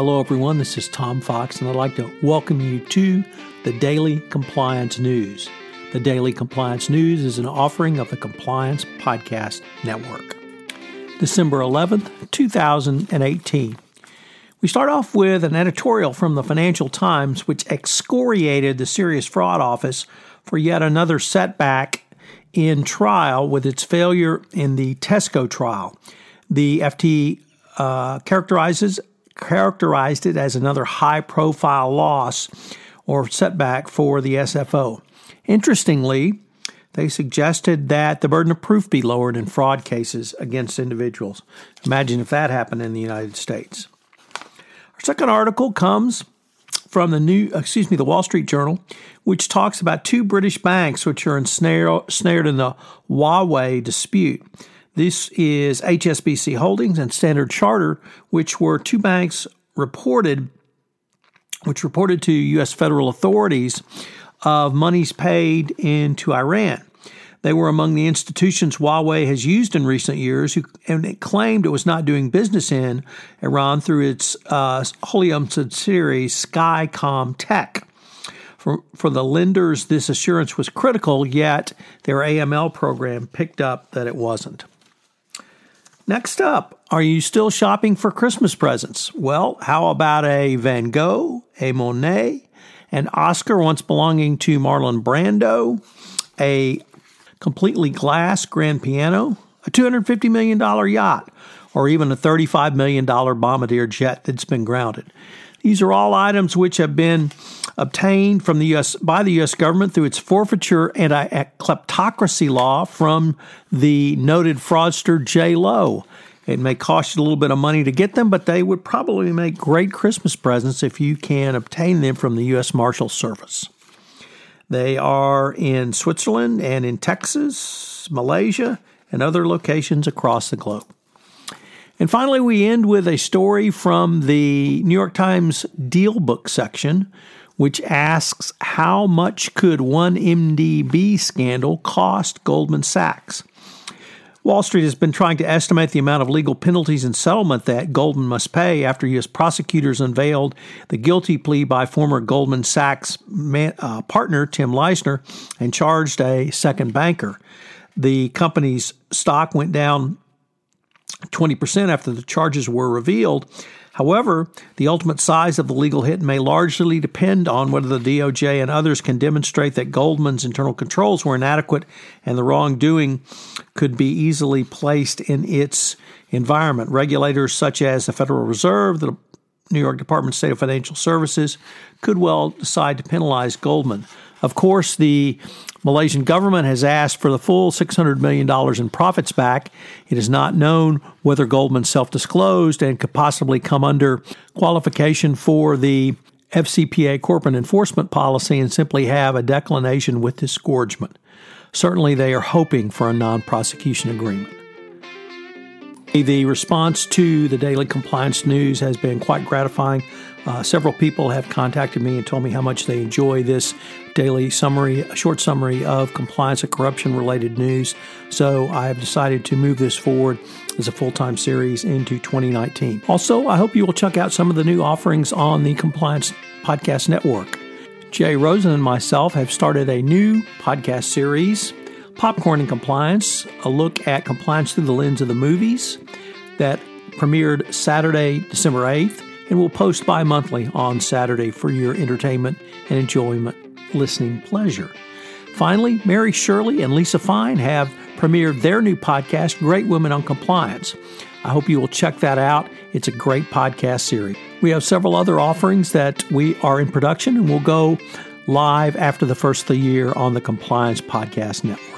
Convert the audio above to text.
Hello, everyone. This is Tom Fox, and I'd like to welcome you to the Daily Compliance News. The Daily Compliance News is an offering of the Compliance Podcast Network. December 11th, 2018. We start off with an editorial from the Financial Times, which excoriated the Serious Fraud Office for yet another setback in trial with its failure in the Tesco trial. The FT uh, characterizes characterized it as another high profile loss or setback for the SFO. Interestingly, they suggested that the burden of proof be lowered in fraud cases against individuals. Imagine if that happened in the United States. Our second article comes from the new, excuse me, the Wall Street Journal, which talks about two British banks which are ensnared, snared in the Huawei dispute. This is HSBC Holdings and Standard Charter, which were two banks reported, which reported to U.S. federal authorities of monies paid into Iran. They were among the institutions Huawei has used in recent years, who, and it claimed it was not doing business in Iran through its uh, wholly owned subsidiary Skycom Tech. For, for the lenders, this assurance was critical, yet their AML program picked up that it wasn't. Next up, are you still shopping for Christmas presents? Well, how about a Van Gogh, a Monet, an Oscar once belonging to Marlon Brando, a completely glass grand piano, a $250 million yacht, or even a $35 million bombardier jet that's been grounded. These are all items which have been obtained from the US by the US government through its forfeiture anti-kleptocracy law from the noted fraudster Jho Low. It may cost you a little bit of money to get them, but they would probably make great Christmas presents if you can obtain them from the U.S. Marshal Service. They are in Switzerland and in Texas, Malaysia, and other locations across the globe. And finally, we end with a story from the New York Times DealBook section, which asks How much could 1MDB scandal cost Goldman Sachs? Wall Street has been trying to estimate the amount of legal penalties and settlement that Goldman must pay after U.S. prosecutors unveiled the guilty plea by former Goldman Sachs man, uh, partner Tim Leissner and charged a second banker. The company's stock went down 20% after the charges were revealed. However, the ultimate size of the legal hit may largely depend on whether the DOJ and others can demonstrate that Goldman's internal controls were inadequate and the wrongdoing could be easily placed in its environment. Regulators such as the Federal Reserve, the New York Department of State of Financial Services could well decide to penalize Goldman. Of course, the Malaysian government has asked for the full $600 million in profits back. It is not known whether Goldman self disclosed and could possibly come under qualification for the FCPA corporate enforcement policy and simply have a declination with disgorgement. Certainly, they are hoping for a non prosecution agreement. The response to the daily compliance news has been quite gratifying. Uh, several people have contacted me and told me how much they enjoy this daily summary, a short summary of compliance and corruption related news. So I have decided to move this forward as a full time series into 2019. Also, I hope you will check out some of the new offerings on the Compliance Podcast Network. Jay Rosen and myself have started a new podcast series Popcorn and Compliance, a look at compliance through the lens of the movies that premiered Saturday, December 8th, and will post bi monthly on Saturday for your entertainment and enjoyment listening pleasure. Finally, Mary Shirley and Lisa Fine have premiered their new podcast, Great Women on Compliance. I hope you will check that out. It's a great podcast series. We have several other offerings that we are in production and will go live after the first of the year on the Compliance Podcast Network.